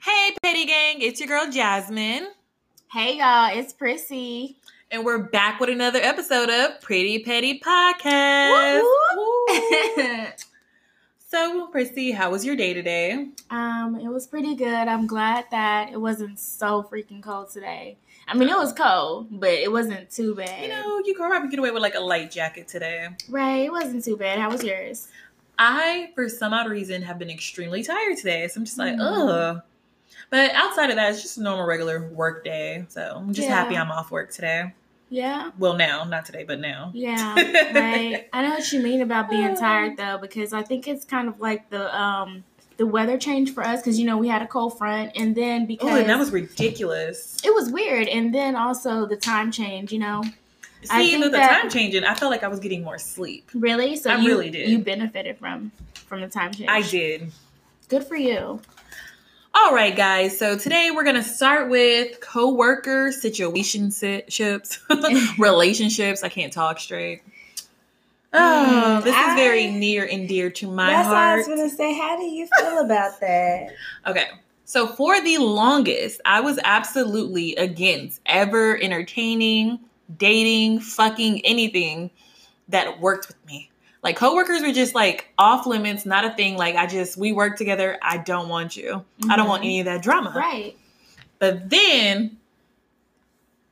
Hey, Petty Gang, it's your girl Jasmine, Hey y'all, it's Prissy. and we're back with another episode of Pretty Petty Podcast. Woo. So, Prissy, how was your day today? um, it was pretty good. I'm glad that it wasn't so freaking cold today. I mean, it was cold, but it wasn't too bad. You know, you could probably get away with like a light jacket today. right? It wasn't too bad. How was yours? I, for some odd reason, have been extremely tired today. So I'm just like, Mm. ugh. But outside of that, it's just a normal, regular work day. So I'm just Yeah. happy I'm off work today. Yeah, Well, now, not today, but now. yeah, right. I know what you mean about being tired though, because I think it's kind of like the um the weather changed for us, because you know we had a cold front, and then because Oh, and that was ridiculous. it was weird, and then also the time change. You know, I See, the that- time changing, I felt like I was getting more sleep. really. So I you really did. you benefited from from the time change. I did. Good for you. All right, guys. So today we're gonna start with coworker situationships, relationships. I can't talk straight. Oh, Mm, this is very near and dear to my heart. That's what I was gonna say. How do you feel about that? Okay. So for the longest, I was absolutely against ever entertaining, dating, fucking anything that worked with me. Like coworkers were just like off limits, not a thing. Like I just we work together. I don't want you. I don't want Mhm. any of that drama. Right. But then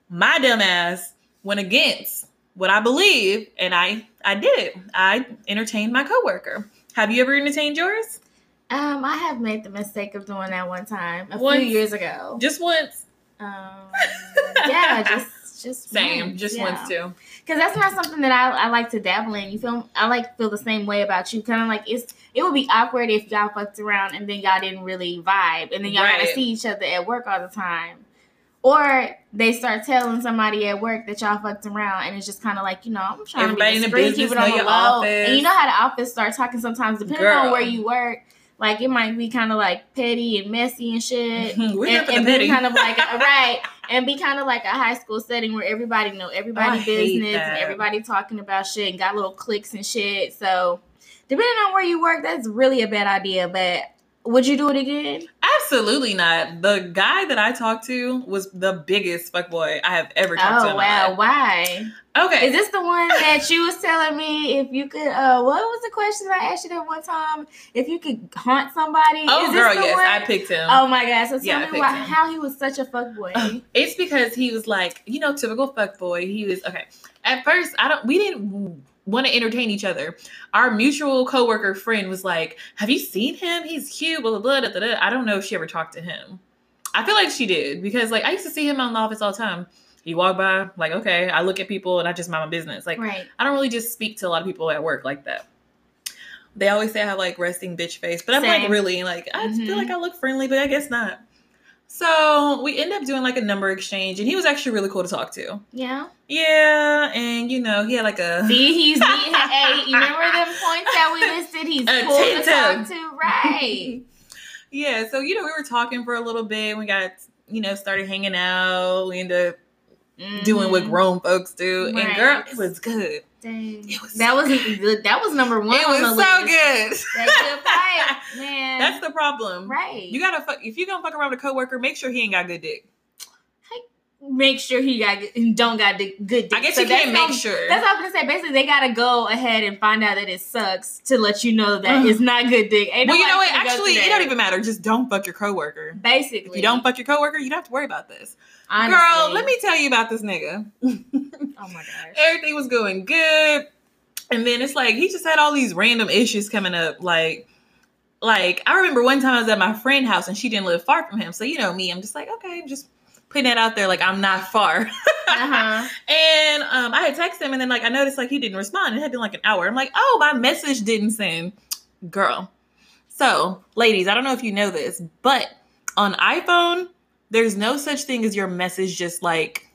my dumb ass went against what I believe, and I I did it. I entertained my coworker. Have you ever entertained yours? Um, I have made the mistake of doing that one time a Once. few years ago. Just once. Um, yeah, just just Same. once, just yeah. once too. Because that's not something that I, I like to dabble in. You feel? I like feel the same way about you. Kind of like it's. It would be awkward if y'all fucked around and then y'all didn't really vibe, and then y'all gotta see each other at work all the time. Or they start telling somebody at work that y'all fucked around, and it's just kind of like you know I'm trying Everybody to be discreet, keep it on the low. office. And you know how the office start talking sometimes, depending Girl. on where you work. Like it might be kind of like petty and messy and shit, and, and be kind of like a, right, and be kind of like a high school setting where everybody know everybody Oh, business and everybody talking about shit and got little clicks and shit. So depending on where you work, that's really a bad idea. But would you do it again? Absolutely not. The guy that I talked to was the biggest fuckboy I have ever talked to. Oh in my wow, why? Okay. Is this the one that you was telling me if you could? uh What was the question I asked you that one time? If you could haunt somebody? oh, girl, yes, one? I picked him. Oh my gosh! So tell Yeah, me why, how he was such a fuckboy. It's because he was like, you know, typical fuckboy. He was okay. At first, I don't. We didn't want to entertain each other. Our mutual coworker friend was like, "Have you seen him? He's cute." Blah blah blah. da, da, da." I don't know if she ever talked to him. I feel like she did because like I used to see him out in the office all the time. He walked by, like, okay, I look at people and I just mind my business. Like, right. I don't really just speak to a lot of people at work like that. They always say I have like resting bitch face, but I'm like really like I Mhm. feel like I look friendly, but I guess not. So we end up doing like a number exchange, and he was actually really cool to talk to. Yeah. Yeah, and you know he had like a See, he's he, hey, you remember them points that we listed? He's A cool to talk to, right? yeah. So you know we were talking for a little bit. We got you know started hanging out. We ended up doing what Mhm. grown folks do, and girl, it was good. Dang. Was that so was good. that was number one. it on was the so good. That good man. That's the problem. right. You gotta fuck if you gonna fuck around with a coworker, make sure he ain't got good dick. make sure he got don't got the good. Dick. I guess So you can't make how- sure. That's what I'm gonna say. Basically, they gotta go ahead and find out that it sucks to let you know that mm. it's not good dick. Ain't well, you know what? Actually, it don't even matter. Just don't fuck your coworker. Basically, If you don't fuck your coworker, you don't have to worry about this. Honestly. Girl, let me tell you about this nigga. Oh my gosh. Everything was going good. And then it's like he just had all these random issues coming up. Like, like I remember one time I was at my friend's house and she didn't live far from him. So you know me, I'm just like, okay, just putting that out there like I'm not far. Uh-huh. And um, I had texted him, and then like I noticed like he didn't respond. It had been like an hour. I'm like, oh, my message didn't send, girl. So, ladies, I don't know if you know this, but on iPhone, there's no such thing as your message just like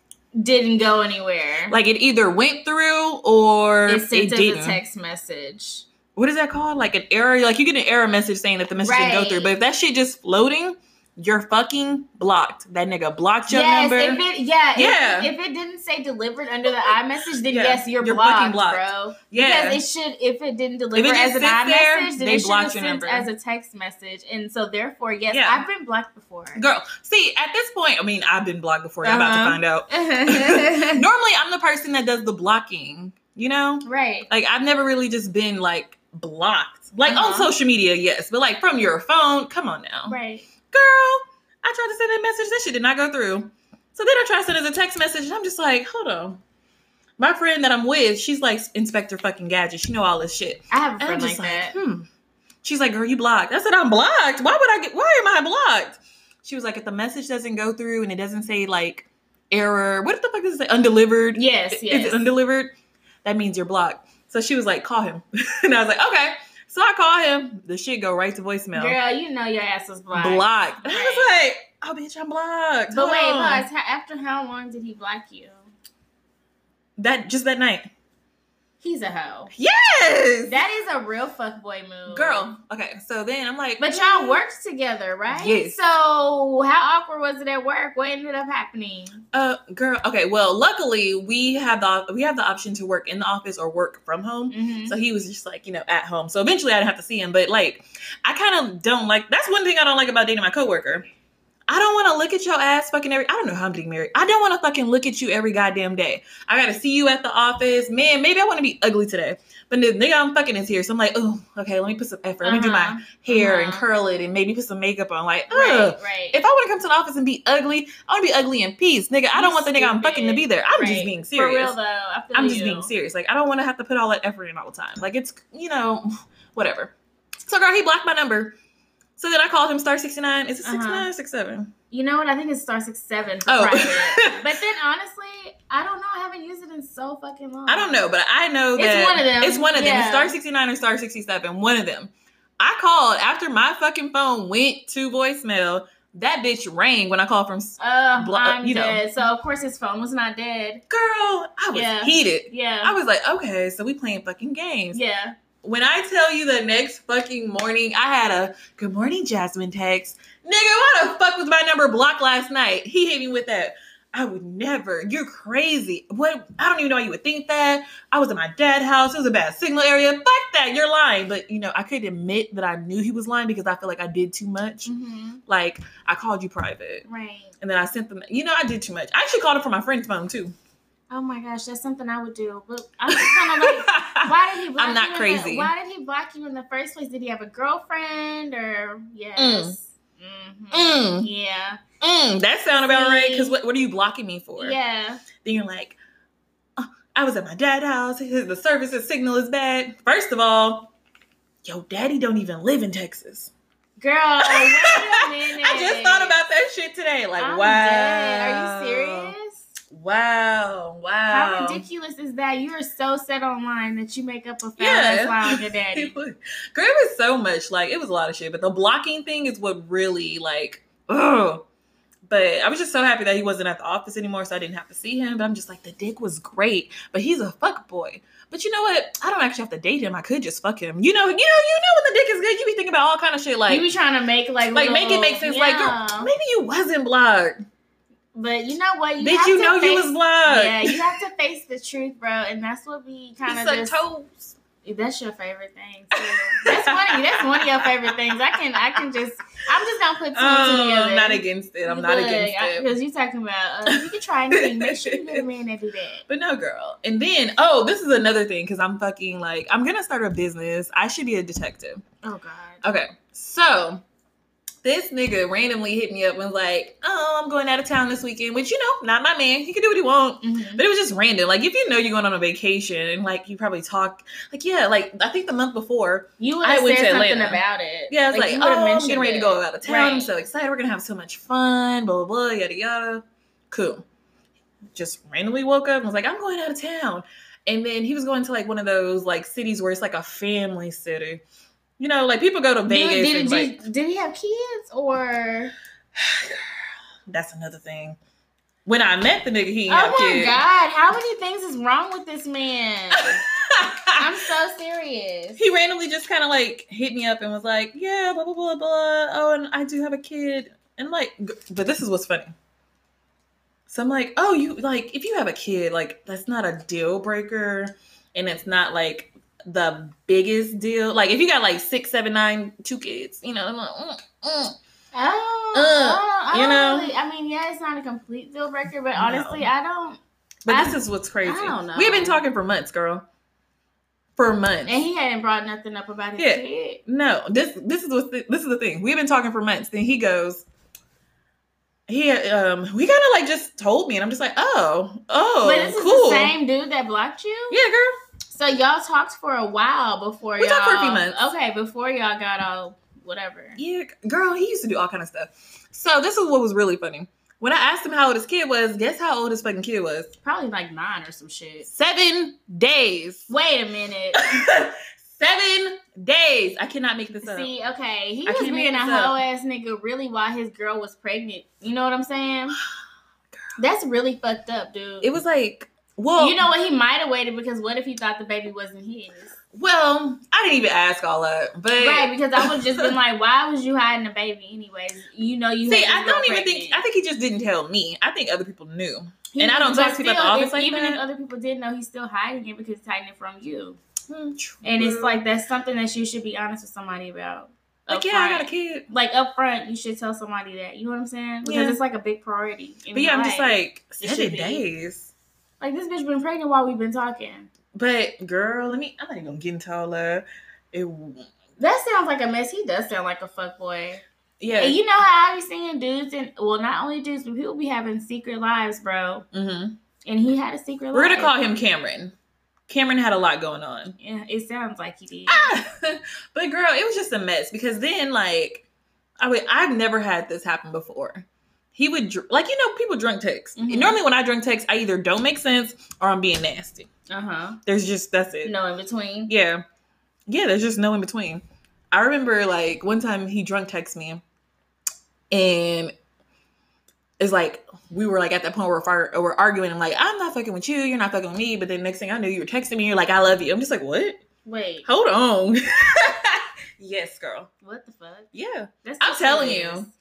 Didn't go anywhere. like it either went through or it sent as didn't. a text message. What is that called? Like an error? Like you get an error message saying that the message didn't go through. But if that shit just floating, you're fucking blocked. That nigga blocked your yes, number. if it yeah, Yeah. If, it didn't say delivered under the iMessage, then Yeah, yes, you're, you're blocked, blocked. bro. yeah. Because it should, if it didn't deliver just as an iMessage, then they it should have your sent number. as a text message, and so therefore, yes, Yeah. I've been blocked before. Girl, see, at this point, I mean, I've been blocked before. I'm about to Uh-huh. find out. Normally, I'm the person that does the blocking, you know? Right? Like, I've never really just been like blocked. Like on Uh-huh. social media, yes, but like from your phone, come on now. right. Girl, I tried to send a message, that shit did not go through. So then I try to send as a text message, and I'm just like, hold on. My friend that I'm with, she's like Inspector fucking Gadget. She know all this shit. I have a friend like like, that. hmm. She's like, girl, you blocked. I said, I'm blocked. Why would I get, why am I blocked? She was like, if the message doesn't go through and it doesn't say like error, what if the fuck does it say? Undelivered? Yes, yes. Is it undelivered? That means you're blocked. So she was like, call him. and I was like, okay. So I call him. The shit go right to voicemail. Girl, you know your ass was blocked. blocked. And I was like, oh, bitch, I'm blocked. But Hold wait, on. After how long did he block you? That, just that night. He's a hoe. Yes! That is a real fuckboy move. Girl. Okay, so then I'm like, But y'all worked together, right? Yes. So how awkward was it at work? What ended up happening? Uh, girl. Okay. Well, luckily we have the we have the option to work in the office or work from home. Mm-hmm. So he was just like you know at home. So eventually I didn't have to see him. But like, I kind of don't like. That's one thing I don't like about dating my coworker. I don't want to look at your ass fucking every. I don't know how I'm getting married. I don't want to fucking look at you every goddamn day. I gotta see you at the office, man. Maybe I want to be ugly today, but the nigga I'm fucking is here. So I'm like, oh, okay. Let me put some effort. Let me do my hair and Uh-huh. curl it and maybe put some makeup on. Like, ugh. Right, right. If I want to come to the office and be ugly, I want to be ugly in peace, nigga. I don't want the nigga I'm fucking to be there. I'm Right. just being serious. For real though, I I'm just you. being serious. Like I don't want to have to put all that effort in all the time. Like it's you know whatever. So girl, he blocked my number. So then I called him star sixty nine. Is it six Uh-huh. nine or six seven? You know what? I think it's star six seven for Oh. private. but then honestly, I don't know. I haven't used it in so fucking long. I don't know, but I know that. It's one of them. It's one of them. Yeah. star sixty nine or star sixty seven. One of them. I called after my fucking phone went to voicemail. That bitch rang when I called from. Uh, Blo- I'm you know. So of course his phone was not dead. Girl, I was Yeah. heated. Yeah. I was like, okay, so we playing fucking games. yeah. When I tell you the next fucking morning, I had a good morning, Jasmine text. Nigga, why the fuck was my number blocked last night? He hit me with that. I would never. You're crazy. What? I don't even know why you would think that. I was at my dad's house. It was a bad signal area. Fuck that. You're lying. But you know, I couldn't admit that I knew he was lying because I feel like I did too much. hmm Like I called you private, Right. and then I sent them. You know, I did too much. I actually called him from my friend's phone too. Oh my gosh, that's something I would do. But I'm just kind of like, why did he? Block I'm not you crazy. The, why did he block you in the first place? Did he have a girlfriend or yes? Mhm. Mm. Yeah. Mm, that sound about right. Because what, what are you blocking me for? Yeah. Then you're like, "Oh, I was at my dad's house. His, the service signal is bad. First of all, yo, daddy don't even live in Texas. Girl, wait a minute. I just thought about that shit today. Like, I'm wow. dead. Are you serious? Wow. Wow. How ridiculous is that? You are so set online that you make up a foul Yeah. ass lie on your daddy. It was, girl, it was so much. Like, it was a lot of shit. But the blocking thing is what really, like, ugh. But I was just so happy that he wasn't at the office anymore, so I didn't have to see him. But I'm just like, the dick was great, but he's a fuck boy. But you know what? I don't actually have to date him. I could just fuck him. You know, you know, you know when the dick is good, you be thinking about all kind of shit like, you be trying to make like like make it little- make sense. Like, Yeah. girl, maybe you wasn't blocked. But you know what? You have you to know face, you was blocked. Yeah, you have to face the truth, bro, and that's what we kind of just. toes. That's your favorite thing too. That's one. Of, that's one of your favorite things. I can. I can just. I'm just gonna put two two Oh, together. I'm not against it. I'm not against it. because you're talking about. Uh, you can try anything. Make sure you get a man that do that. But no, girl. And then, oh, this is another thing because I'm fucking like, I'm gonna start a business. I should be a detective. Oh God. Okay, so this nigga randomly hit me up and was like, "Oh, I'm going out of town this weekend," which you know, not my man. He can do what he want. Mhm. But it was just random. Like if you know you're going on a vacation and like you probably talk, like yeah, like I think the month before, You would I went said to something Atlanta. about it. yeah, I was like, you oh, I'm getting ready to go out of town. I'm so excited. We're gonna have so much fun. Blah blah blah. Yada yada. Cool. Just randomly woke up and was like, I'm going out of town. And then he was going to like one of those like cities where it's like a family city. You know, like people go to Did, Vegas did, and did, like did he have kids or? that's another thing. When I met the nigga, he Oh my kids. God! How many things is wrong with this man? I'm so serious. he randomly just kind of like hit me up and was like, "Yeah, blah blah blah blah. Oh, and I do have a kid." And like, but this is what's funny. So I'm like, oh, you like if you have a kid, like that's not a deal breaker, and it's not like the biggest deal. Like if you got like six, seven, nine, two kids, you know, I'm like, mm, mm. Oh, Uh, you know? really, I mean, yeah, it's not a complete deal breaker, but No. honestly, I don't. But I- this is what's crazy. I don't know. We've been talking for months, girl. For months. And he hadn't brought nothing up about his Yeah. kid. No, this this is what this is the thing. We've been talking for months. Then he goes, he um we kind of like just told me, and I'm just like, oh, oh, but this is cool. the same dude that blocked you. Yeah, girl. So y'all talked for a while before We y'all. talked for a few months. Okay, before y'all got all whatever. Yeah, girl. He used to do all kind of stuff. So this is what was really funny. When I asked him how old his kid was, guess how old his fucking kid was? Probably like nine or some shit. Seven days. Wait a minute. Seven days. I cannot make this up. See, okay, he I was being a hoe ass nigga really while his girl was pregnant. You know what I'm saying? That's really fucked up, dude. It was like, well, you know what? He might have waited because what if he thought the baby wasn't his? Well, I didn't even ask all that, but Right, because I would just been like, why was you hiding the baby anyways? You know you. See, I don't even think. I think he just didn't tell me. I think other people knew. He- and I don't talk to people at the office if- like even that. if other people didn't know, he's still hiding it because he's hiding it from you. Hmm, And it's like that's something that you should be honest with somebody about. like, yeah, I got a kid. Like up front, you should tell somebody that. You know what I'm saying? Because Yeah. it's like a big priority. in But yeah, I'm just like seven days. Like this bitch been pregnant while we've been talking. But girl, let me. I'm not even gonna get into all that. It. That sounds like a mess. He does sound like a fuck boy. Yeah. And you know how I be seeing dudes and well, not only dudes, but people be having secret lives, bro. hmm And he had a secret We're life. gonna call him Cameron. Cameron had a lot going on. Yeah, it sounds like he did. Ah! but girl, it was just a mess because then like I would I've never had this happen before. He would dr- like you know people drunk text. Mhm. Normally when I drunk text, I either don't make sense or I'm being nasty. Uh huh. There's just that's it. No in between. Yeah, yeah. There's just no in between. I remember like one time he drunk text me, and it's like we were like at that point where we're, we're arguing. I'm like, I'm not fucking with you. You're not fucking with me. But then next thing I knew, you were texting me. You're like, I love you. I'm just like, what? Wait, Hold on. yes, girl. what the fuck? Yeah. That's I'm telling you. On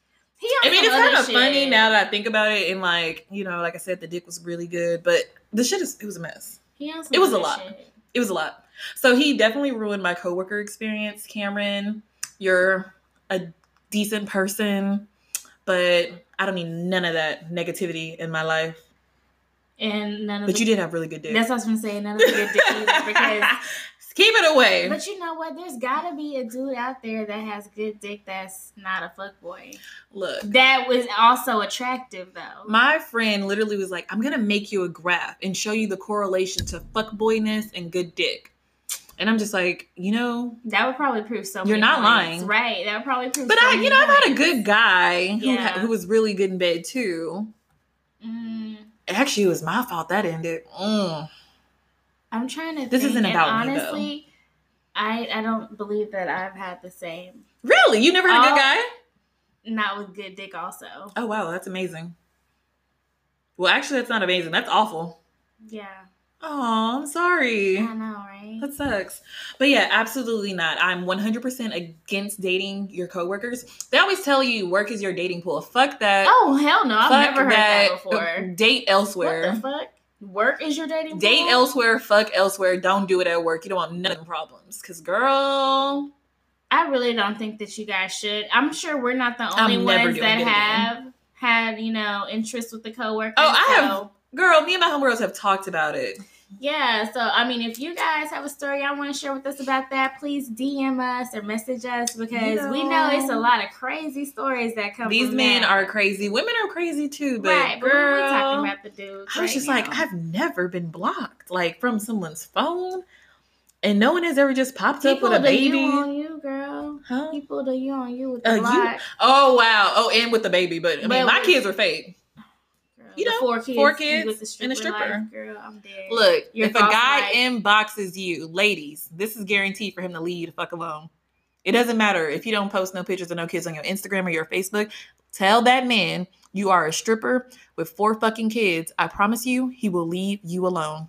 I mean, it's kind of funny now that I think about it. And like, you know, like I said, the dick was really good, but the shit is it was a mess. He on It was a lot. shit. It was a lot. So he definitely ruined my coworker experience. Cameron, you're a decent person, but I don't need none of that negativity in my life. And none of But you did have really good dick. That's what I was gonna say. None of the good dick because keep it away. But you know what? There's gotta be a dude out there that has good dick that's not a fuckboy. Look, That was also attractive though. my friend literally was like, "I'm gonna make you a graph and show you the correlation to fuckboyness and good dick." And I'm just like, you know, that would probably prove so. You're not points. lying. right? That would probably prove. but so I, you know, I've had a good guy who Yeah. ha- who was really good in bed too. Mm, Actually, it was my fault that ended. Mm. I'm trying to. This think, isn't about me, honestly, I I don't believe that I've had the same. Really, you never had a Oh. good guy? Not with good dick, also. Oh wow, that's amazing. Well, actually, that's not amazing. That's awful. Yeah, Oh, I'm sorry. I know, right? That sucks. But yeah, absolutely not. I'm 100% against dating your coworkers. They always tell you work is your dating pool. Fuck that. Oh hell no! I've never heard that, before. Date elsewhere. What the fuck? Work is your dating Date elsewhere. Fuck elsewhere. Don't do it at work. You don't want nothing problems. Cause girl, I really don't think that you guys should. I'm sure we're not the only I'm ones that it again. have had, you know, interest with the coworkers. Oh, I have- so, girl, me and my homegirls have talked about it. Yeah, so I mean, if you guys have a story y'all want to share with us about that, please DM us or message us because we know it's a lot of crazy stories that come. These men that. are crazy. Women are crazy too. But right, but girl, we're talking about the dudes. I was right just now. like, I've never been blocked, like from someone's phone, and no one has ever just popped up with a baby. you on you, girl. Huh? People do you on you with Uh, a you- lot. Oh wow! Oh, and with the baby, but I mean, But my kids are fake. You know, four kids, four kids with the and a stripper life, girl, I'm dead. Look, Your if a guy like- inboxes you, ladies, this is guaranteed for him to leave you the fuck alone. It doesn't matter if you don't post no pictures of no kids on your Instagram or your Facebook. Tell that man you are a stripper with four fucking kids. I promise you, he will leave you alone.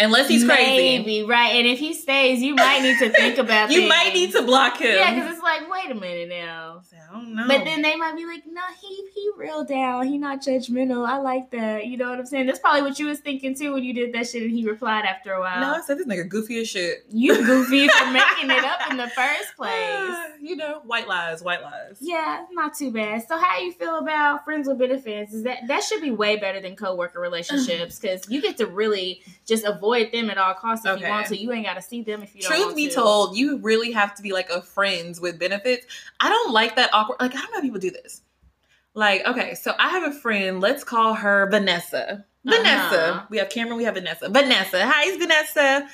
Unless he's crazy. Maybe, right. And if he stays, you might need to think about You might need to block him. Yeah, because it's like, wait a minute now. I don't know. But then they might be like, no, he he real down. He not judgmental. I like that. You know what I'm saying? That's probably what you was thinking too when you did that shit and he replied after a while. no, I said this nigga goofy as shit. You goofy for making it up in the first uh, place. you know, white lies, white lies. Yeah, not too bad. So how you feel about friends with benefits? Is that that should be way better than coworker relationships because you get to really just avoid them at all costs if Okay. you want to. You ain't got to see them if you don't Truth be to. told, you really have to be like a friends with benefits. I don't like that awkward. Like I don't know how people do this. Like okay, so I have a friend. Let's call her Vanessa. Vanessa. Uh-huh. We have Cameron. We have Vanessa. Vanessa. Hi, it's Vanessa.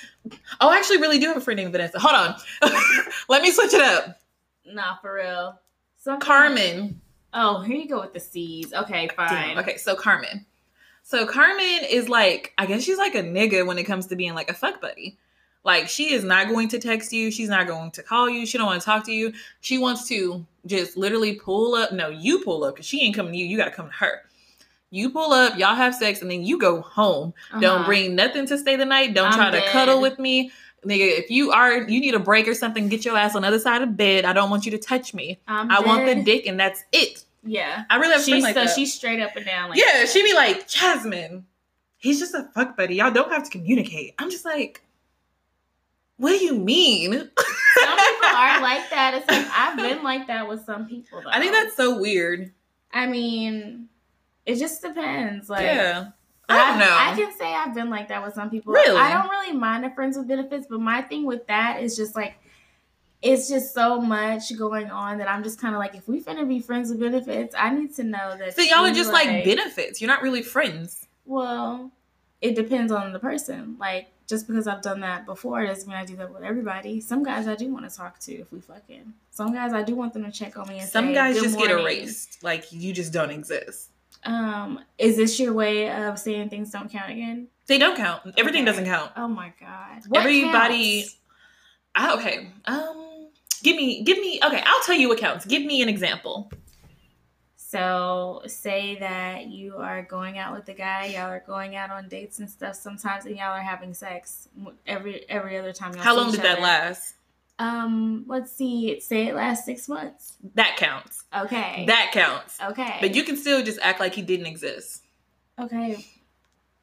Oh, I actually really do have a friend named Vanessa. Hold on. Let me switch it up. Nah, for real. Some Carmen. Oh, here you go with the C's. Okay, fine. Damn. Okay, so Carmen. So Carmen is like, I guess she's like a nigga when it comes to being like a fuck buddy. Like she is not going to text you. She's not going to call you. She don't want to talk to you. She wants to just literally pull up. No, you pull up because she ain't coming to you. You got to come to her. You pull up, y'all have sex, and then you go home. Don't Uh-huh. bring nothing to stay the night. Don't I'm try to dead. cuddle with me. Nigga, if you are you need a break or something, get your ass on the other side of bed. I don't want you to touch me. I'm I want the dick, and that's it. Yeah. I really have She's like so that. she's straight up and down. Like, Yeah, she'd be like, Jasmine, he's just a fuck buddy. Y'all don't have to communicate. I'm just like, what do you mean? Some people are like that. It's like I've been like that with some people. Though. I think that's so weird. I mean, it just depends. Like, yeah. I don't know. I can say I've been like that with some people. Really? I don't really mind a friends with benefits, but my thing with that is just like it's just so much going on that I'm just kind of like, if we finna be friends with benefits, I need to know that. so y'all are just like, benefits. You're not really friends. Well, it depends on the person. Like, just because I've done that before doesn't mean I do that with everybody. Some guys I do want to talk to if we fucking. Some guys I do want them to check on me and Some say, guys "Good just get erased. Like you just don't exist. Um, is this your way of saying things don't count again? They don't count. Everything Okay. doesn't count. Oh my god! What Everybody. counts? I, okay. Um. Give me. Give me. Okay. I'll tell you what counts. Give me an example. So, say that you are going out with a guy, y'all are going out on dates and stuff sometimes, and y'all are having sex every every other time. Y'all How long did that other. last? Um, let's see. Say it lasts six months. That counts. Okay. That counts. okay. But you can still just act like he didn't exist. okay.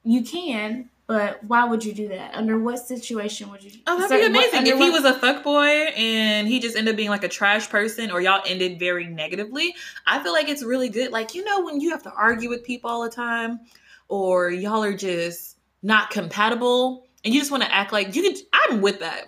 You can, but why would you do that? Under what situation would you? Oh, that'd certain- be amazing. under if he was a fuckboy and he just ended up being like a trash person or y'all ended very negatively, I feel like it's really good. Like, you know, when you have to argue with people all the time or y'all are just not compatible and you just want to act like you can, I'm with that.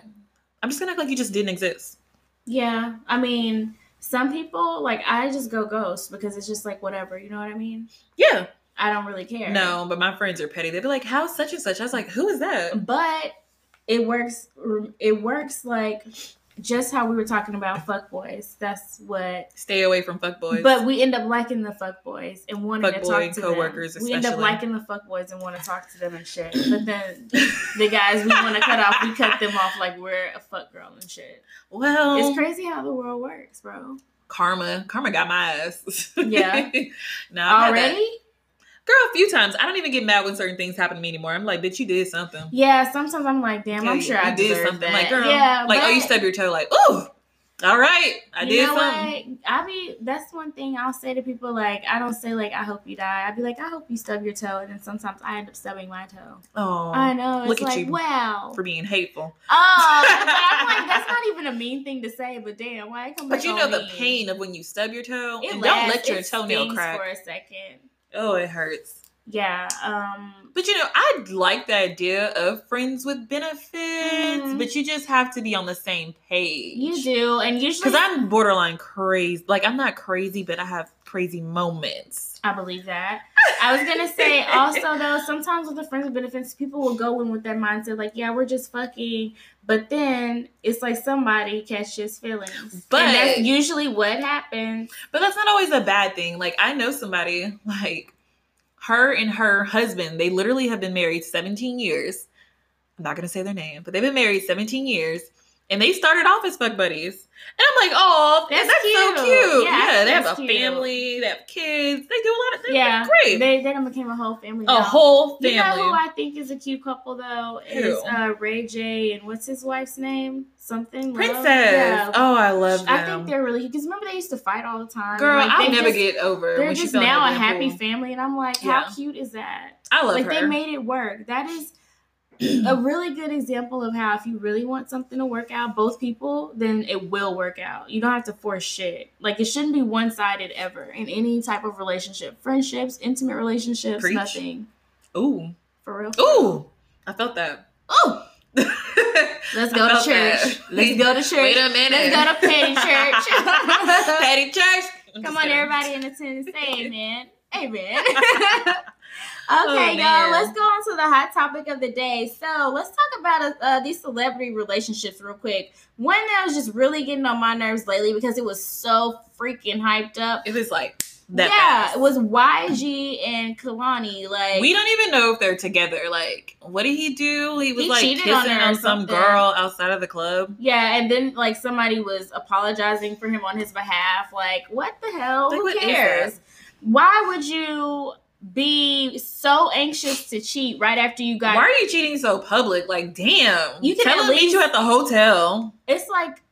I'm just gonna act like you just didn't exist. Yeah, I mean, some people like I just go ghost because it's just like whatever. You know what I mean? Yeah. I don't really care. No, but my friends are petty. They'd be like, how's such and such? I was like, who is that? but it works. It works like just how we were talking about fuck boys. That's what. Stay away from fuckboys. But we end up liking the fuck boys and wanting to Fuckboy talk to coworkers them. We end up liking the fuck boys and want to talk to them and shit. But then the guys we want to cut off, we cut them off like we're a fuck girl and shit. well, It's crazy how the world works, bro. karma. Karma got my ass. Yeah. no, I've had that. Already? Girl, a few times. I don't even get mad when certain things happen to me anymore. I'm like, bitch, you did something. Yeah, sometimes I'm like, damn, I'm sure I did something. That. Like, girl, yeah, like, oh, you but stub your toe, like, ooh, all right, I you did something. what? I be that's one thing I'll say to people. Like, I don't say like, I hope you die. I'd be like, I hope you stub your toe, and then sometimes I end up stubbing my toe. Oh, I know. It's look at you wow. for being hateful. Oh, but I'm like, that's not even a mean thing to say. But damn, why come But you know the pain of when you stub your toe It and don't let your toenail crack. for a second. Oh, it hurts. Yeah. Um. But you know, I like the idea of friends with benefits, Mhm. but you just have to be on the same page. You do, and usually Because I'm borderline crazy. Like, I'm not crazy, but I have crazy moments. I believe that. I was gonna say also though, sometimes with the friends with benefits, people will go in with that mindset like, yeah, we're just fucking, but then it's like somebody catches feelings. But- and that's usually what happens. But that's not always a bad thing. Like, I know somebody, like, her and her husband, they literally have been married 17 years. I'm not to say their name, but they've been married 17 years. And they started off as fuck buddies. And I'm like, oh, that's, That's so cute. cute. Yeah, Yeah, they have a cute. family, they have kids, they do a lot of things. Yeah, great. They they done became a whole family. a now. whole family. You know who. I think is a cute couple though is Who? uh, Ray J and what's his wife's name? Something? Princess. Yeah. Oh, I love them. I think they're really because remember they used to fight all the time. Girl, Like, I'll they never just- get over They're just now a happy family, and I'm like, Yeah. how cute is that? I love like her. they made it work. That is a really good example of how if you really want something to work out, both people, then it will work out. You don't have to force shit. Like it shouldn't be one sided ever in any type of relationship, friendships, intimate relationships, Preach. nothing Ooh. for real. Ooh. I felt that. Ooh. Let's go to church. that. Let's go to church. Wait a minute. Let's go to petty church. Petty church. I'm Come on, kidding. everybody in attendance. Say amen. Amen. Okay, Oh, y'all. Let's go on to the hot topic of the day. So let's talk about uh, these celebrity relationships real quick. One that was just really getting on my nerves lately because it was so freaking hyped up. It was like that. yeah, fast. it was YG and Kehlani. Like We don't even know if they're together. Like, what did he do? He was He like cheated kissing on on, some girl outside of the club. Yeah, and then like somebody was apologizing for him on his behalf. Like, what the hell? Like, Who cares? Why would you be so anxious to cheat right after you got? Why are you cheating so public? Like, damn. You can tell at him meet least- you at the hotel. It's like,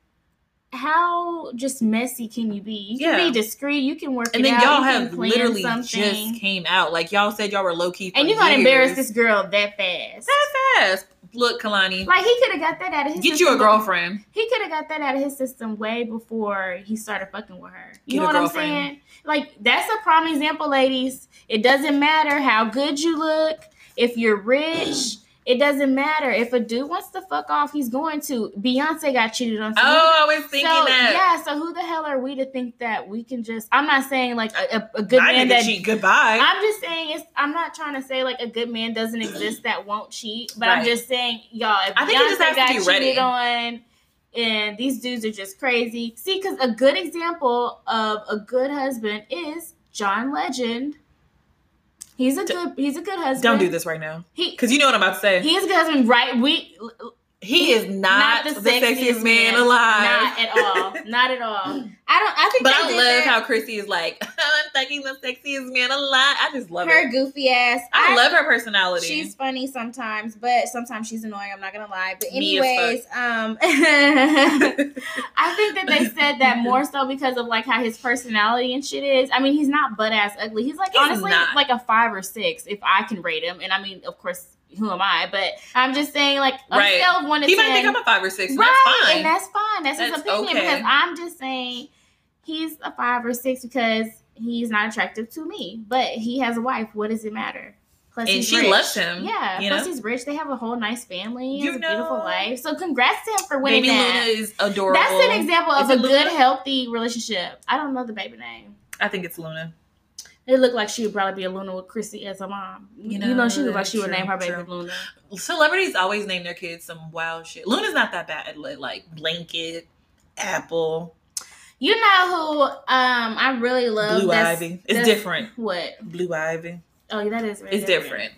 how just messy can you be? You can Yeah. be discreet. You can work, And it then out, y'all you can have literally something, just came out. Like y'all said y'all were low key. and you're gonna embarrass this girl that fast. that fast. Look, Kehlani, Like he could have got that out of his. get you a girlfriend. He could have got that out of his system way before he started fucking with her. You Get know what I'm saying? Like that's a prime example, ladies. It doesn't matter how good you look. If you're rich, it doesn't matter. If a dude wants to fuck off, he's going to. Beyonce got cheated on. so Oh, I was thinking so, that. Yeah, so who the hell are we to think that we can just? I'm not saying like a, a, good I man that. cheat. Goodbye. I'm just saying it's. I'm not trying to say like a good man doesn't exist that won't cheat, but I'm just saying, y'all. If I think just Beyonce got be cheated ready. on, and these dudes are just crazy. See, because a good example of a good husband is John Legend. He's a good. He's a good husband. Don't do this right now, He because you know what I'm about to say. He, is a good husband, right? We is not, the, sexiest, man, man. alive. Not at all. Not at all. I don't. I think. But I love that. how Chrissy is like, I'm fucking the sexiest man alive. I just love her it. goofy ass. I, love her personality. She's funny sometimes, but sometimes she's annoying. I'm not gonna lie. But anyways, um, I think that they said that more so because of like how his personality and shit is. I mean, he's not butt ass ugly. He's like He's honestly not. like a five or six if I can rate him. And I mean, of course, who am I? But I'm just saying, like on Right. a scale of one to he ten, might think I'm a five or six. and right? That's fine. And that's fine. That's, his opinion okay. because I'm just saying he's a five or six because he's not attractive to me. But he has a wife. What does it matter? Plus, And she rich. loves him, Yeah. Plus, know? he's rich. They have a whole nice family. He You a beautiful life. So, congrats to him for winning Baby that. Luna is adorable. That's an example of Is a it good, Luna? healthy relationship. I don't know the baby name. I think it's Luna. It looked like she would probably be a Luna with Chrissy as a mom. You You know, know, she looked like she would true, name her baby true. Luna. Celebrities always name their kids some wild shit. Luna's not that bad. Like, like Blanket, Apple, You know who um I really love? Blue that's- Ivy. It's that's- different. What? Blue Ivy. Oh, yeah, that is It's different.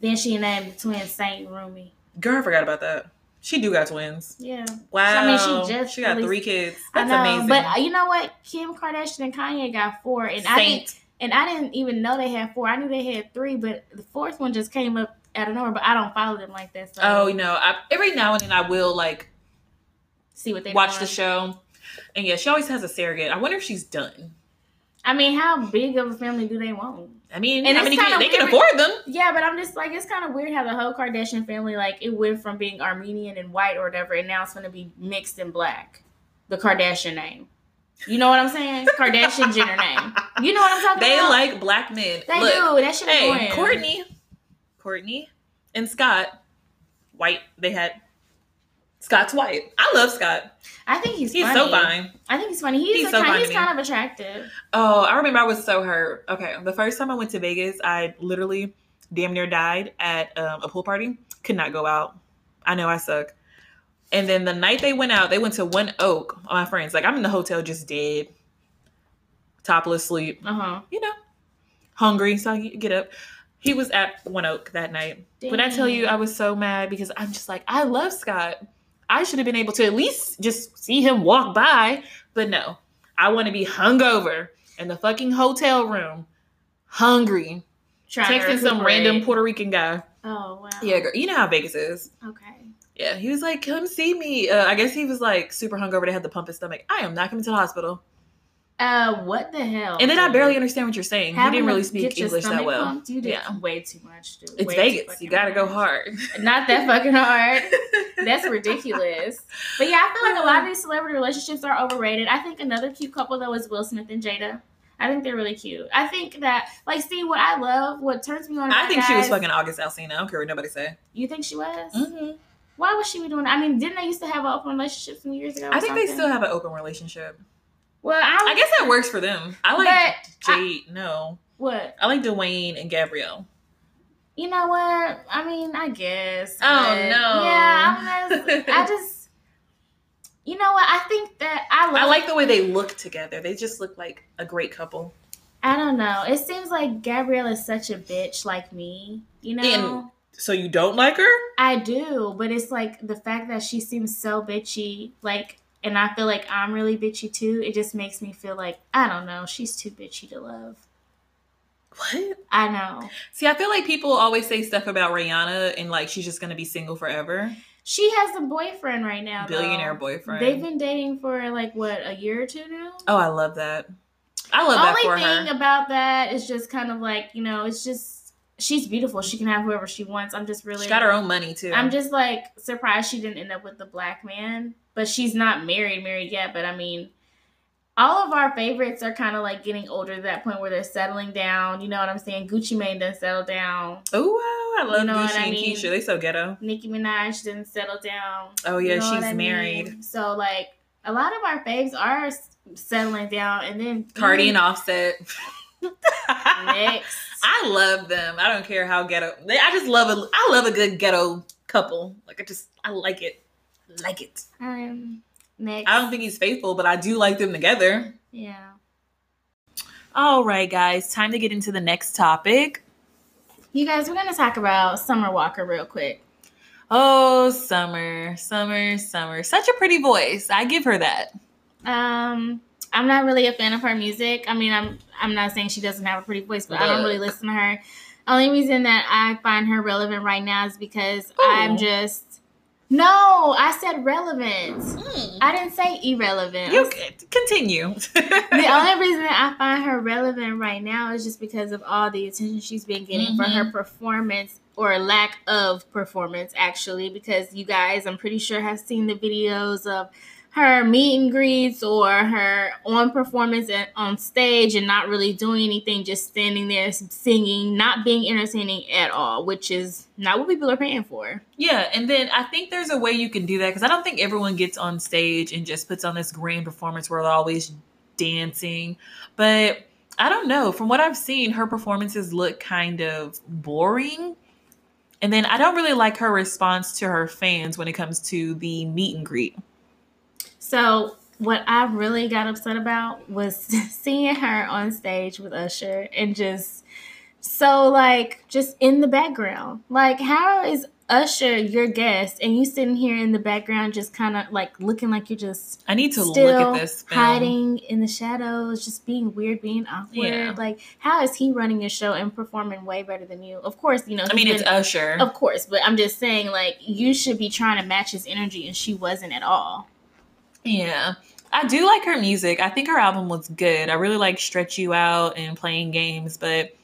Then she named the twins Saint Rumi. Girl, I forgot about that. She do got twins. Yeah. Wow. I mean, she just she got released- three kids. I That's know, amazing. but uh, you know what? Kim Kardashian and Kanye got four, and I didn't, Saint. And I didn't even know they had four. I knew they had three, but the fourth one just came up out of nowhere. But I don't follow them like that, so Oh, you know, I, every now and then I will like see what they watch the show. And yeah, she always has a surrogate. I wonder if she's done. I mean, how big of a family do they want? I mean, And how many kids? They can afford them. Yeah, but I'm just like, it's kind of weird how the whole Kardashian family, like, it went from being Armenian and white or whatever, and now it's going to be mixed and black. The Kardashian name. You know what I'm saying? Kardashian Jenner name. You know what I'm talking They about? They like black men. They Look, do. That shit Hey. Kourtney, Kourtney, and Scott, white. They had Scott's white. I love Scott. I think he's He's funny. so fine. I think he's funny. He's, He's a so kind, he's kind of attractive. Oh, I remember I was so hurt. Okay, the first time I went to Vegas, I literally damn near died at um, a pool party. Could not go out. I know I suck. And then the night they went out, they went to One Oak. My friends, like I'm in the hotel, just dead, topless sleep. Uh huh. You know, hungry, so I get up. He was at One Oak that night. When I tell you, I was so mad because I'm just like, I love Scott. I should have been able to at least just see him walk by. But no, I want to be hungover in the fucking hotel room, hungry, Trying to texting some random Puerto Rican guy. Oh wow. Yeah, girl, you know how Vegas is. Okay. Yeah, he was like, "Come see me." Uh, I guess he was like super hungover. They had to pump his stomach. I am not coming to the hospital. Uh, what the hell? And then I barely understand what you're saying. He didn't really speak English that well. pumped, You did Yeah. way too much, dude. It's Way Vegas. You gotta go hard. Not that fucking hard. That's ridiculous. But yeah, I feel like a lot of these celebrity relationships are overrated. I think another cute couple though is Will Smith and Jada. I think they're really cute. I think that like see what I love, what turns me on. I think she was fucking August Alsina. I don't care what nobody say. You think she was? Mm-hmm. Why was she be doing that? I mean, didn't they used to have an open relationship some years ago? I think they still have an open relationship. Well, I, I guess that works for them. I like Jade. no, what? I like Dwyane and Gabrielle. You know what? I mean, I guess. Oh, no. Yeah, I'm just, I just. You know what? I think that I like. I like the way they look together. They just look like a great couple. I don't know. It seems like Gabrielle is such a bitch like me. You know? And- So you don't like her? I do, but it's like the fact that she seems so bitchy, like, and I feel like I'm really bitchy too. It just makes me feel like I don't know. She's too bitchy to love. What? I know. See, I feel like people always say stuff about Rihanna and like she's just gonna be single forever. She has a boyfriend right now. though. Billionaire boyfriend. They've been dating for like what a year or two now. Oh, I love that. I love that Only for thing her. about that is just kind of like you know, it's just she's beautiful. She can have whoever she wants. I'm just really She got her own money too. I'm just like surprised she didn't end up with the black man, but she's not married, married yet. But I mean, all of our favorites are kind of like getting older to that point where they're settling down. You know what I'm saying? Gucci Mane didn't settle down. Oh wow, I love You know Gucci I and mean? Keyshia. They so ghetto. Nicki Minaj didn't settle down. Oh You yeah, know she's I mean? married. So like a lot of our faves are settling down, and then Cardi mm. and Offset. next. I love them. I don't care how ghetto. They, I just love a. I love a good ghetto couple. Like I just, I like it. Like it. Um, next. I don't think he's faithful, but I do like them together. Yeah. All right, guys, time to get into the next topic. You guys, we're gonna talk about Summer Walker real quick. Oh, Summer, Summer, Summer. Such a pretty voice. I give her that. Um, I'm not really a fan of her music. I mean, I'm I'm not saying she doesn't have a pretty voice, but I don't really listen to her. Only reason that I find her relevant right now is because I'm just no. I said relevant. Hmm. I didn't say irrelevant. You continue. the only reason that I find her relevant right now is just because of all the attention she's been getting for her mm-hmm. performance or lack of performance, actually. Because you guys, I'm pretty sure, have seen the videos of her meet and greets or her on performance and on stage and not really doing anything, just standing there singing, not being entertaining at all, which is not what people are paying for. Yeah, and then I think there's a way you can do that because I don't think everyone gets on stage and just puts on this grand performance where they're always dancing. But I don't know. From what I've seen, her performances look kind of boring. And then I don't really like her response to her fans when it comes to the meet and greet. So what I really got upset about was seeing her on stage with Usher and just so like just in the background. Like how is Usher your guest and you sitting here in the background just kind of like looking like you're just I need to still look at this film. hiding in the shadows, just being weird, being awkward. Yeah. Like how is he running your show and performing way better than you? Of course, you know. I mean, he's it's Usher. of course, but I'm just saying like you should be trying to match his energy and she wasn't at all. Yeah. I do like her music. I think her album was good. I really like Stretch You Out and playing games, but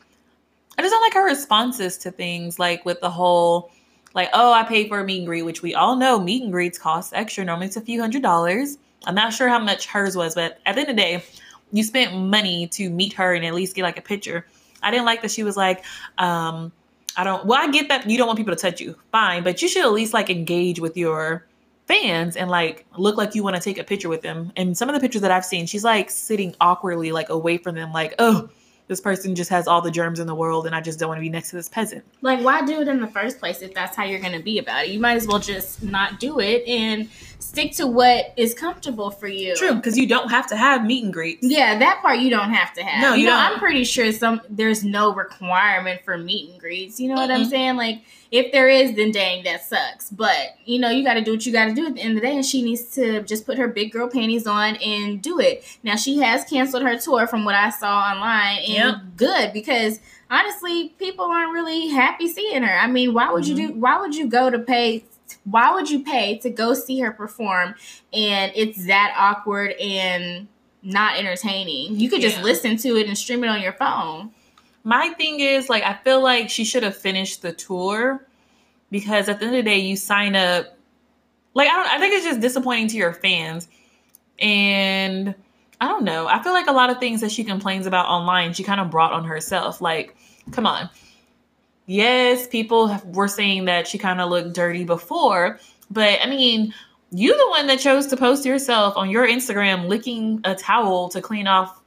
I just don't like her responses to things like with the whole like, oh, I paid for a meet and greet, which we all know meet and greets cost extra. Normally it's a few hundred dollars. I'm not sure how much hers was, but at the end of the day, you spent money to meet her and at least get like a picture. I didn't like that she was like, um, I don't well, I get that you don't want people to touch you. Fine, but you should at least like engage with your fans and like look like you want to take a picture with them. And some of the pictures that I've seen, she's like sitting awkwardly like away from them, like, oh, this person just has all the germs in the world and I just don't want to be next to this peasant. Like, why do it in the first place if that's how you're going to be about it? You might as well just not do it and stick to what is comfortable for you. True, because you don't have to have meet and greets. Yeah, that part you don't have to have. No, you, you know, don't. I'm pretty sure some there's no requirement for meet and greets. You know what I'm saying? Like if there is, then dang, that sucks. But you know, you got to do what you got to do at the end of the day, and she needs to just put her big girl panties on and do it. Now she has canceled her tour from what I saw online, and Yep. good because honestly, people aren't really happy seeing her. I mean, why would you mm-hmm. do? Why would you go to pay? Why would you pay to go see her perform, and it's that awkward and not entertaining? You could just Yeah. listen to it and stream it on your phone. My thing is, like, I feel like she should have finished the tour because at the end of the day, you sign up. Like, I don't. I think it's just disappointing to your fans, and I don't know. I feel like a lot of things that she complains about online, she kind of brought on herself. Like, come on. Yes, people were saying that she kind of looked dirty before, but I mean, you the one that chose to post yourself on your Instagram licking a towel to clean off,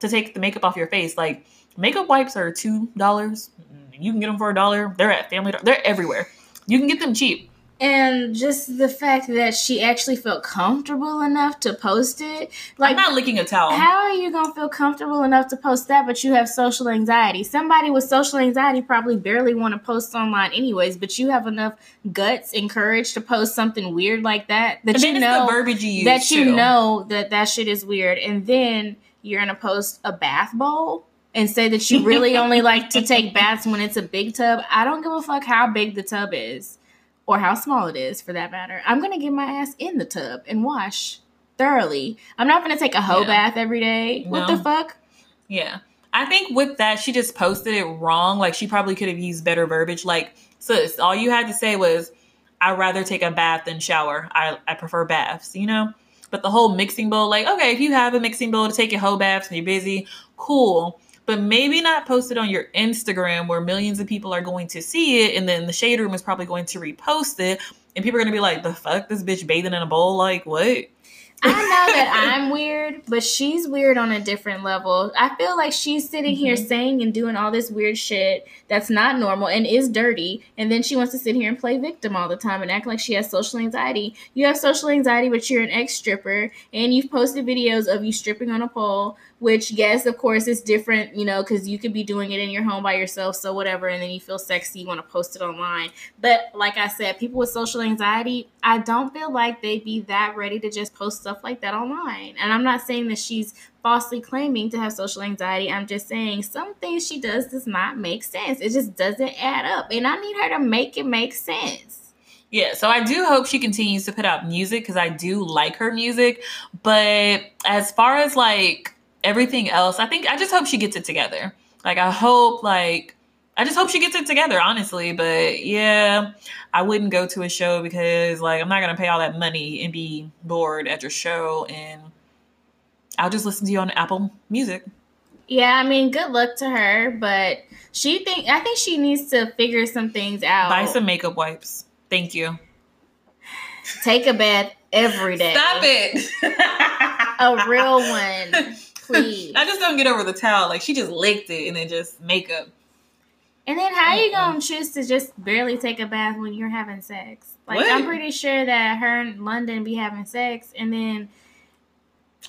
to take the makeup off your face. Like, makeup wipes are two dollars. You can get them for a dollar. They're at Family. Dollar. They're everywhere. You can get them cheap. And just the fact that she actually felt comfortable enough to post it, like I'm not licking a towel. How are you gonna feel comfortable enough to post that, but you have social anxiety? Somebody with social anxiety probably barely want to post online, anyways. But you have enough guts and courage to post something weird like that that you know the verbiage you use that you too. know that that shit is weird, and then you're gonna post a bath bowl and say that you really only like to take baths when it's a big tub. I don't give a fuck how big the tub is or how small it is for that matter. I'm gonna get my ass in the tub and wash thoroughly. I'm not gonna take a hoe Yeah. bath every day. What the fuck? Yeah. I think with that, she just posted it wrong. Like she probably could have used better verbiage. Like, sis, all you had to say was, I'd rather take a bath than shower. I, I prefer baths, you know? But the whole mixing bowl, like, okay, if you have a mixing bowl to take your whole baths and you're busy, cool. But maybe not post it on your Instagram where millions of people are going to see it, and then the shade room is probably going to repost it, and people are gonna be like, "The fuck, this bitch bathing in a bowl? Like what?" I know that I'm weird, but she's weird on a different level. I feel like she's sitting here Mhm. saying and doing all this weird shit that's not normal and is dirty, and then she wants to sit here and play victim all the time and act like she has social anxiety. You have social anxiety, but you're an ex stripper, and you've posted videos of you stripping on a pole, which, yes, of course, it's different, you know, because you could be doing it in your home by yourself, so whatever, and then you feel sexy, you want to post it online. But like I said, people with social anxiety, I don't feel like they'd be that ready to just post stuff like that online. And I'm not saying that she's falsely claiming to have social anxiety. I'm just saying some things she does does not make sense. It just doesn't add up. And I need her to make it make sense. Yeah, so I do hope she continues to put out music because I do like her music. But as far as like everything else, I think I just hope she gets it together. Like I hope like I just hope she gets it together, honestly. But yeah, I wouldn't go to a show because like I'm not gonna pay all that money and be bored at your show and I'll just listen to you on Apple Music. Yeah, I mean, good luck to her, but she think I think she needs to figure some things out. Buy some makeup wipes. Thank you. Take a bath every day. Stop it. A real one, please. I just don't get over the towel. Like she just licked it and then just makeup. And then how are you gonna choose to just barely take a bath when you're having sex? Like What? I'm pretty sure that her and London be having sex, and then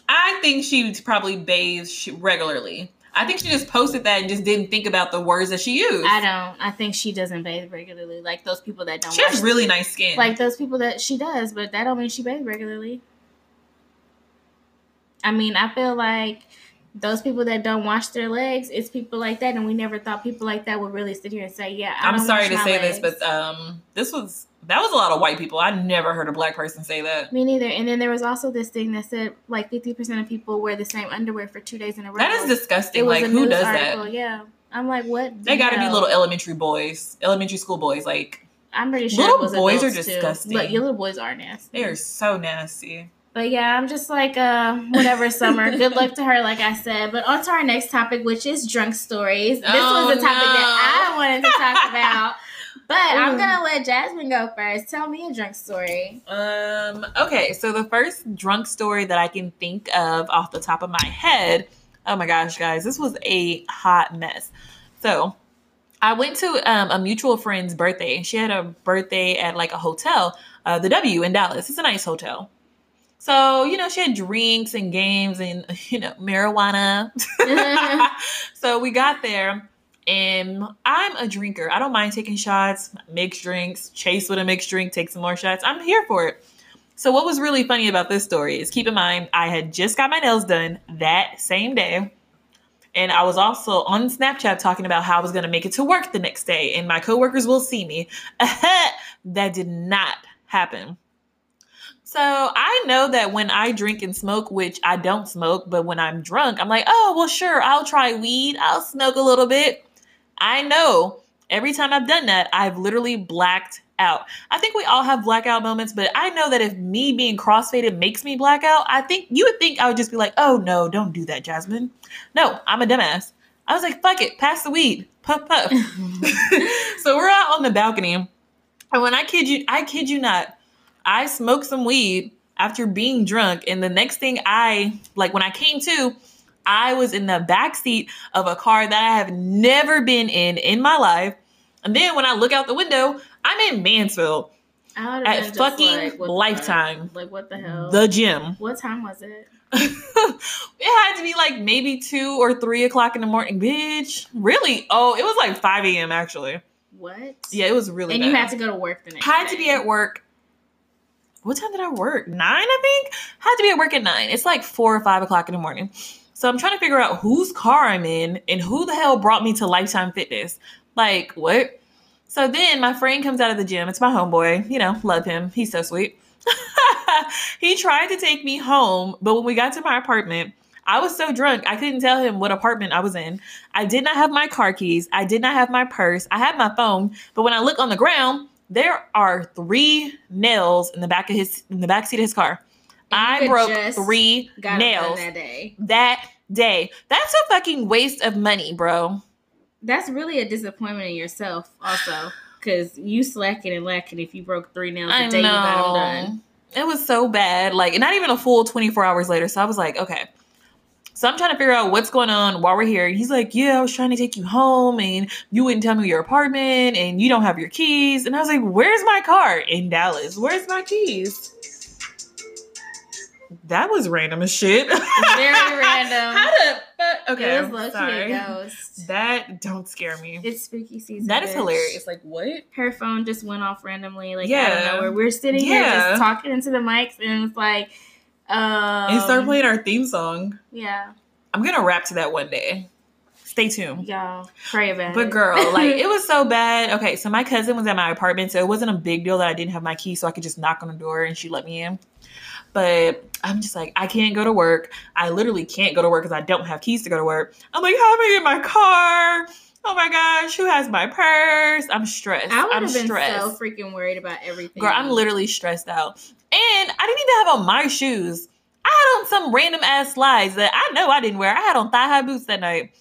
I think she probably bathes regularly. I think she just posted that and just didn't think about the words that she used. I don't. I think she doesn't bathe regularly. Like those people that don't. she has really nice skin. like those people that she does, but that don't mean she bathes regularly. I mean, I feel like those people that don't wash their legs, it's people like that, and we never thought people like that would really sit here and say, "Yeah." I I'm don't sorry to say this, but um, this was that was a lot of white people. I never heard a black person say that. Me neither. And then there was also this thing that said like 50% of people wear the same underwear for two days in a row. That is disgusting. It was Like a who does article. that? Yeah. I'm like, what? They got to be little elementary boys, elementary school boys. Like I'm pretty sure little it was boys are too. disgusting. But your little boys are nasty. they are so nasty. But yeah, I'm just like, uh, whatever, Summer. Good luck to her, like I said. But on to our next topic, which is drunk stories. This Oh, was a topic no. that I wanted to talk about. But I'm gonna let Jasmine go first. Tell me a drunk story. Um, okay, so the first drunk story that I can think of off the top of my head, oh my gosh, guys, this was a hot mess. So I went to um, a mutual friend's birthday. And she had a birthday at like a hotel. uh, the W in Dallas. It's a nice hotel. So, you know, she had drinks and games and, you know, marijuana. Mm-hmm. so we got there and I'm a drinker. I don't mind taking shots, mixed drinks, chase with a mixed drink, take some more shots. I'm here for it. So, what was really funny about this story is keep in mind, I had just got my nails done that same day. And I was also on Snapchat talking about how I was going to make it to work the next day and my coworkers will see me. that did not happen. So I know that when I drink and smoke, which I don't smoke, but when I'm drunk, I'm like, oh, well, sure, I'll try weed. I'll smoke a little bit. I know every time I've done that, I've literally blacked out. I think we all have blackout moments, but I know that if me being crossfaded makes me blackout, I think you would think I would just be like, oh no, don't do that, Jasmine. No, I'm a dumbass. I was like, fuck it, pass the weed. Puff puff. so we're out on the balcony. And when I kid you, I kid you not, I smoked some weed after being drunk. And the next thing I like when I came to, I was in the back seat of a car that I have never been in in my life. And then when I look out the window, I'm in Mansfield at fucking like, Lifetime. Like what the hell? The gym. What time was it? it had to be like maybe two or three o'clock in the morning, bitch. Really? Oh, it was like five a.m. actually. What? Yeah, it was really. And bad. you had to go to work the next. Had day. to be at work. What time did I work? Nine, I think. Had to be at work at nine. It's like four or five o'clock in the morning. So I'm trying to figure out whose car I'm in and who the hell brought me to Lifetime Fitness. Like, what? So then my friend comes out of the gym. It's my homeboy. You know, love him. He's so sweet. he tried to take me home, but when we got to my apartment, I was so drunk, I couldn't tell him what apartment I was in. I did not have my car keys. I did not have my purse. I had my phone, but when I look on the ground, there are three nails in the back of his in the back seat of his car. I broke three nails that day. that day. That's a fucking waste of money, bro. That's really a disappointment in yourself, also, because you slacking and lacking if you broke three nails I the day you got them know. done. It was so bad. Like, not even a full 24 hours later. So I was like, okay. So I'm trying to figure out what's going on while we're here. And he's like, Yeah, I was trying to take you home and you wouldn't tell me your apartment and you don't have your keys. And I was like, Where's my car? In Dallas. Where's my keys? That was random as shit. Very random. How the fuck? Okay. it was sorry. ghost. That don't scare me. It's spooky season. That is bitch. hilarious. Like what? Her phone just went off randomly, like Yeah. of nowhere. We're sitting here just talking into the mics, and it's like, um, and start playing our theme song. Yeah, I'm gonna rap to that one day. Stay tuned. y'all pray about But it. girl, like it was so bad. Okay, so my cousin was at my apartment, so it wasn't a big deal that I didn't have my key, so I could just knock on the door and she let me in. But I'm just like, I can't go to work. I literally can't go to work because I don't have keys to go to work. I'm like, how am I get my car? Oh my gosh, who has my purse? I'm stressed. I would I'm have been stressed. so freaking worried about everything. Girl, I'm literally stressed out. And I didn't even have on my shoes. I had on some random ass slides that I know I didn't wear. I had on thigh high boots that night.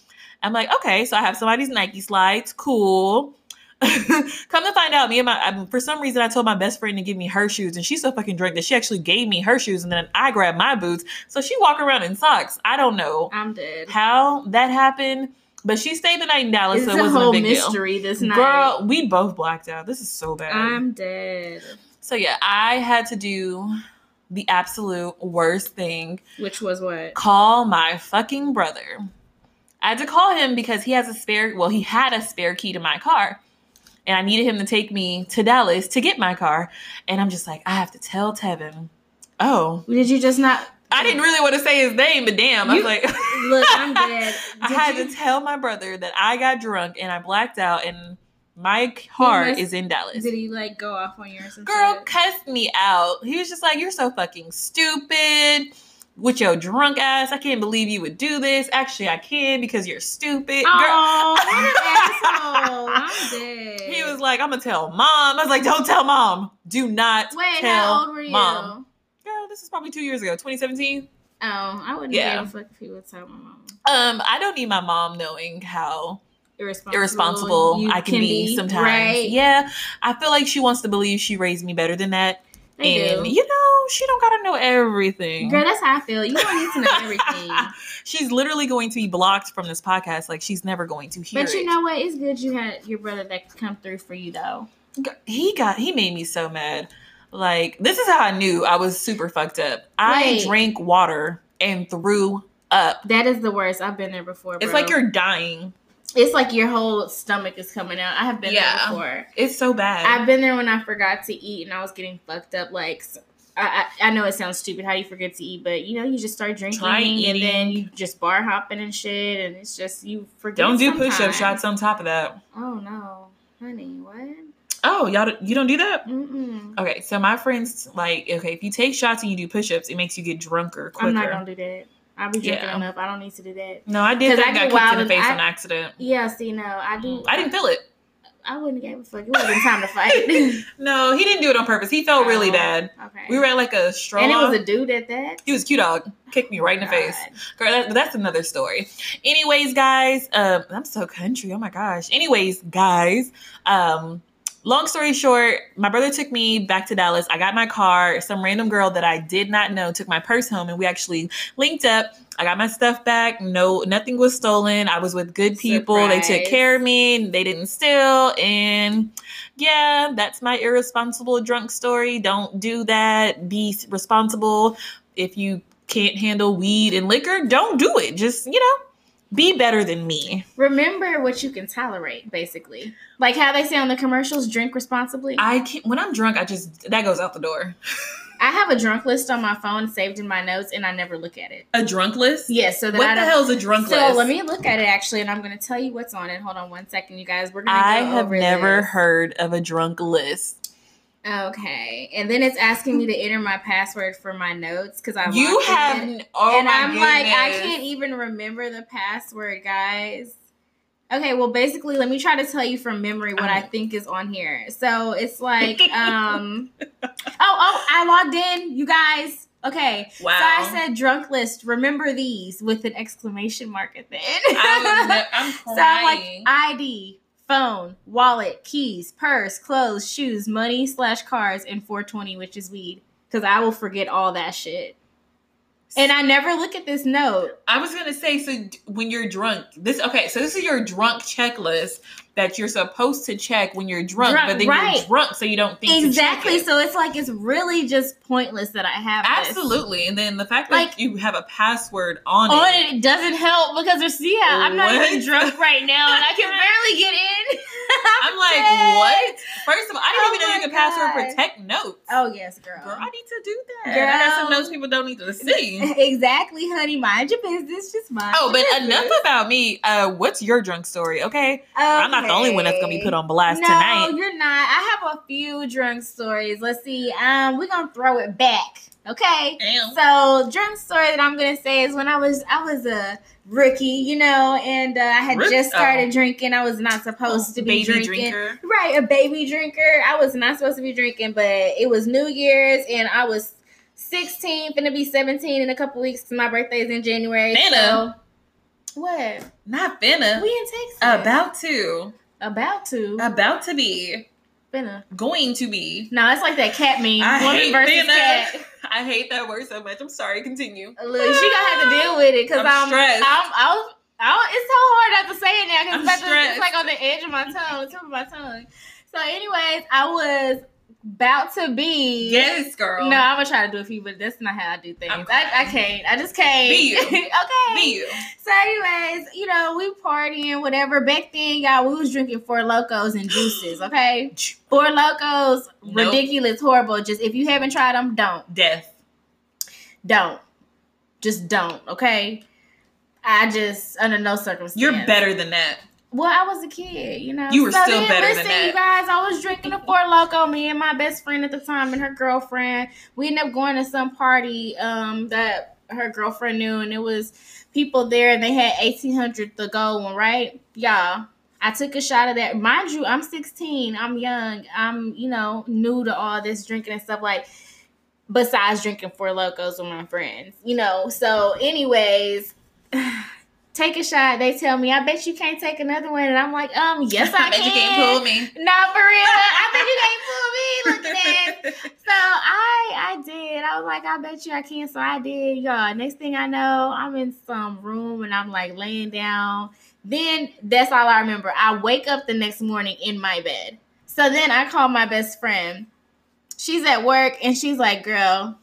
I'm like, okay, so I have somebody's Nike slides. Cool. Come to find out, me and my um, for some reason I told my best friend to give me her shoes, and she's so fucking drunk that she actually gave me her shoes, and then I grabbed my boots. So she walk around in socks. I don't know I'm dead. how that happened, but she stayed the night in Dallas, It's so it wasn't whole a big mystery this night. Girl, we both blacked out. This is so bad. I'm dead. So yeah, I had to do the absolute worst thing. Which was what? Call my fucking brother. I had to call him because he has a spare well, he had a spare key to my car. And I needed him to take me to Dallas to get my car. And I'm just like, I have to tell Tevin. Oh. Did you just not? I didn't really want to say his name, but damn. I was like Look, I'm dead. I had you- to tell my brother that I got drunk and I blacked out and my car must- is in Dallas. Did he like go off on your? Girl cussed me out. He was just like, You're so fucking stupid with your drunk ass. I can't believe you would do this. Actually, I can because you're stupid. Girl, Oh, asshole! I'm dead. he was like, I'm gonna tell mom. I was like, Don't tell mom. Do not Wait, tell how old were you? mom. Girl, this is probably two years ago, 2017. Oh, I wouldn't Yeah. give a fuck if he would tell my mom. Um, I don't need my mom knowing how Irresponsible, irresponsible I can, be, sometimes. Right? Yeah, I feel like she wants to believe she raised me better than that, they and do. you know she don't gotta know everything. Girl, that's how I feel. You don't need to know everything. she's literally going to be blocked from this podcast. Like she's never going to hear but you it. know what? It's good you had your brother that come through for you though. he got he made me so mad. Like this is how I knew I was super fucked up. I Wait. drank water and threw up. That is the worst. I've been there before. It's like you're dying. It's like your whole stomach is coming out. I have been Yeah. there before. It's so bad. I've been there when I forgot to eat and I was getting fucked up. Like, I I know it sounds stupid how you forget to eat, but you know, you just start drinking and then you just bar hopping and shit, and it's just you forget. Don't do push up shots on top of that. Oh no, honey, what? Oh, y'all, you don't do that? Mm-mm. Okay, so my friends like, okay, if you take shots and you do push ups, it makes you get drunker quicker. I'm not gonna do that. I'll be drinking Yeah. enough. I don't need to do that. no, I did. that. I got kicked in the face I- on accident. Yeah, see, no, I do. I didn't feel it. I wouldn't give a fuck. It wasn't time to fight. No, he didn't do it on purpose. He felt really Oh, bad. Okay. We were at like a stroll. and it was a dude at that. he was a cute dog. Kicked me right in the face. Girl, that, that's another story. Anyways, guys, um, I'm so country. Oh my gosh. Anyways, guys, um, long story short, my brother took me back to Dallas. I got my car. Some random girl that I did not know took my purse home, and we actually linked up. I got my stuff back. No, nothing was stolen. I was with good people. They took care of me. They didn't steal. And yeah, that's my irresponsible drunk story. Don't do that. Be responsible. If you can't handle weed and liquor, don't do it. Just, you know, be better than me. Remember what you can tolerate, basically. Like how they say on the commercials, drink responsibly. I, can't, when I'm drunk, I just, that goes out the door. I have a drunk list on my phone saved in my notes, and I never look at it. A drunk list? Yes, so that What the hell is a drunk so list? So let me look at it actually, and I'm going to tell you what's on it. Hold on one second, you guys. We're going to. I have never this. heard of a drunk list. Okay, and then it's asking me to enter my password for my notes because I You it have, oh and I'm like, I can't even remember the password, guys. Okay, well, basically, let me try to tell you from memory what I think is on here. So it's like, um, oh, oh, I logged in, you guys. Okay, Wow. so I said drunk list. Remember these with an exclamation mark at the end. I ne- I'm so I'm like crying. ID, phone, wallet, keys, purse, clothes, shoes, money slash cards, and 420, which is weed. Because I will forget all that shit. And I never look at this note. I was gonna say, so when you're drunk, this okay, so this is your drunk checklist that you're supposed to check when you're drunk, Drunk, but then right. you're drunk, so you don't think to check Exactly. it. So it's like it's really just pointless that I have this. Absolutely, and then the fact that Like- you have a password on, On it. it, it doesn't help because there's see how I'm not even drunk right now and I can barely get in. I'm like, what? First of all, I didn't Oh even know you could password protect notes. Oh yes, girl. Girl, I need to do that. Girl, I got some notes people don't need to see. exactly, honey. Mind your business. Just mind. Oh, but business. enough about me. Uh, what's your drunk story? Okay, I'm not the only one that's gonna be put on blast no, tonight. No, you're not. I have a few drunk stories. Let's see. Um, we're gonna throw it back. Okay. Damn. So, drunk story that I'm gonna say is when I was I was a rookie, you know, and uh, I had Rook- just started oh. drinking. I was not supposed to be baby drinking. drinker. Right, a baby drinker. I was not supposed to be drinking, but it was New Year's, and I was 16, finna be 17 in a couple weeks. My birthday is in January. Finna? So, what? Not finna. We in Texas. About to. about to. About to be. finna. Going to be. No, it's like that cat meme. I Woman hate versus finna. cat. I hate that word so much. I'm sorry. Continue. Look, she gonna have to deal with it because I'm I'm, stressed. I'm, I'm, I'm, it's so hard not to say it now because it's, it's like on the edge of my tongue, tip of my tongue. So, anyways, I was about to be. Yes, girl. No, I'm gonna try to do a few, but that's not how I do things. I, I can't. I just can't. Be you. okay. Be you. So, anyways, you know, we partying, whatever. Back then, y'all, we was drinking four locos and juices. Okay, four locos, Nope. ridiculous, horrible. Just if you haven't tried them, don't, Death. don't, just don't. Okay. I just under no circumstance. You're better than that. Well, I was a kid, you know. You were still then, better than that. you guys. I was drinking a Four Loco. Me and my best friend at the time, and her girlfriend. We ended up going to some party um, that her girlfriend knew, and it was people there, and they had eighteen hundred the gold one, right? Y'all, I took a shot of that. Mind you, I'm 16. I'm young. I'm, you know, new to all this drinking and stuff. Like, besides drinking Four Locos with my friends, you know. So, anyways, take a shot. They tell me, I bet you can't take another one. And I'm like, um, yes, I, bet can. you can't pull me. Not for real. I bet you can't pull me. Look at that. So I I did. I was like, I bet you I can. So I did, y'all. Next thing I know, I'm in some room and I'm like laying down. Then that's all I remember. I wake up the next morning in my bed. So then I call my best friend she's at work and she's like, "Girl,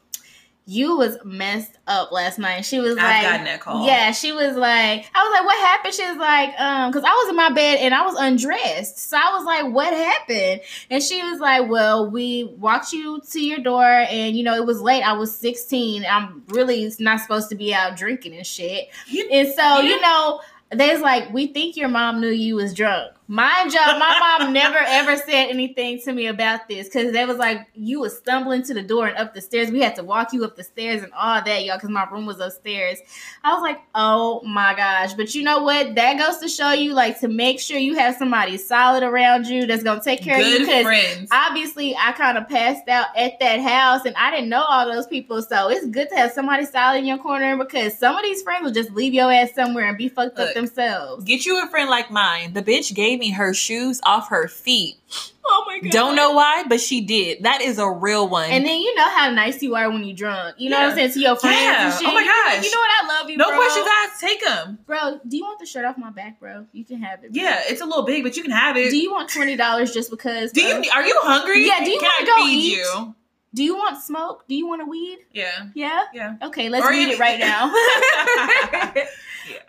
you was messed up last night." She was I've like, gotten that call. Yeah, she was like, I was like, what happened? She was like, um, because I was in my bed and I was undressed. So I was like, what happened? And she was like, well, we walked you to your door and, you know, it was late. I was 16. I'm really not supposed to be out drinking and shit. You- And so, Yeah. you know, there's like, we think your mom knew you was drunk. Mind you, my mom never ever said anything to me about this because they was like, you was stumbling to the door and up the stairs. We had to walk you up the stairs and all that, y'all, because my room was upstairs. I was like, oh my gosh. But you know what? That goes to show you, like, to make sure you have somebody solid around you that's going to take care of you. Good Because friends. obviously I kind of passed out at that house and I didn't know all those people. So it's good to have somebody solid in your corner because some of these friends will just leave your ass somewhere and be fucked up themselves. Get you a friend like mine. The bitch gave me her shoes off her feet. Oh my god. Don't know why, but she did. That is a real one. And then you know how nice you are when you're drunk. You know what I'm saying to your friends Yeah. and shit. Oh my You know- gosh. You know what? I love you, no bro. questions asked. Take them. Bro, do you want the shirt off my back, bro? You can have it. bro. Yeah, it's a little big, but you can have it. Do you want twenty dollars just because? Do you? bro? Are you hungry? Yeah, do you wanna go feed eat? you? Do you want smoke? Do you want a weed? Yeah. Yeah. Yeah. Okay, let's Or read you- it right now.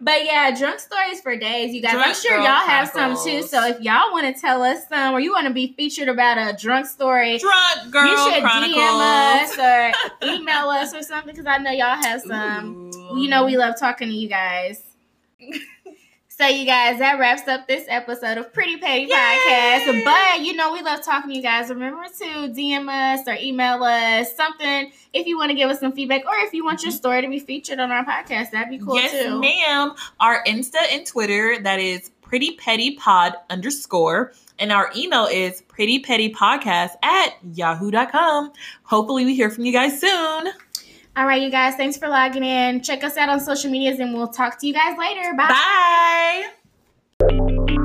But yeah, drunk stories for days, you guys. I'm sure y'all have some too. So if y'all want to tell us some, or you want to be featured about a drunk story, Drunk girl you should chronicles. DM us or email us or something because I know y'all have some. Ooh. You know we love talking to you guys. So you guys, that wraps up this episode of Pretty Petty Yay! Podcast. But you know we love talking to you guys. Remember to DM us or email us something if you want to give us some feedback or if you want your mm-hmm. story to be featured on our podcast. That'd be cool yes, too. ma'am. Our Insta and Twitter that is Pretty Petty Pod underscore, and our email is Pretty Petty Podcast at yahoo.com. Hopefully, we hear from you guys soon. All right, you guys, thanks for logging in. Check us out on social medias and we'll talk to you guys later. Bye. Bye.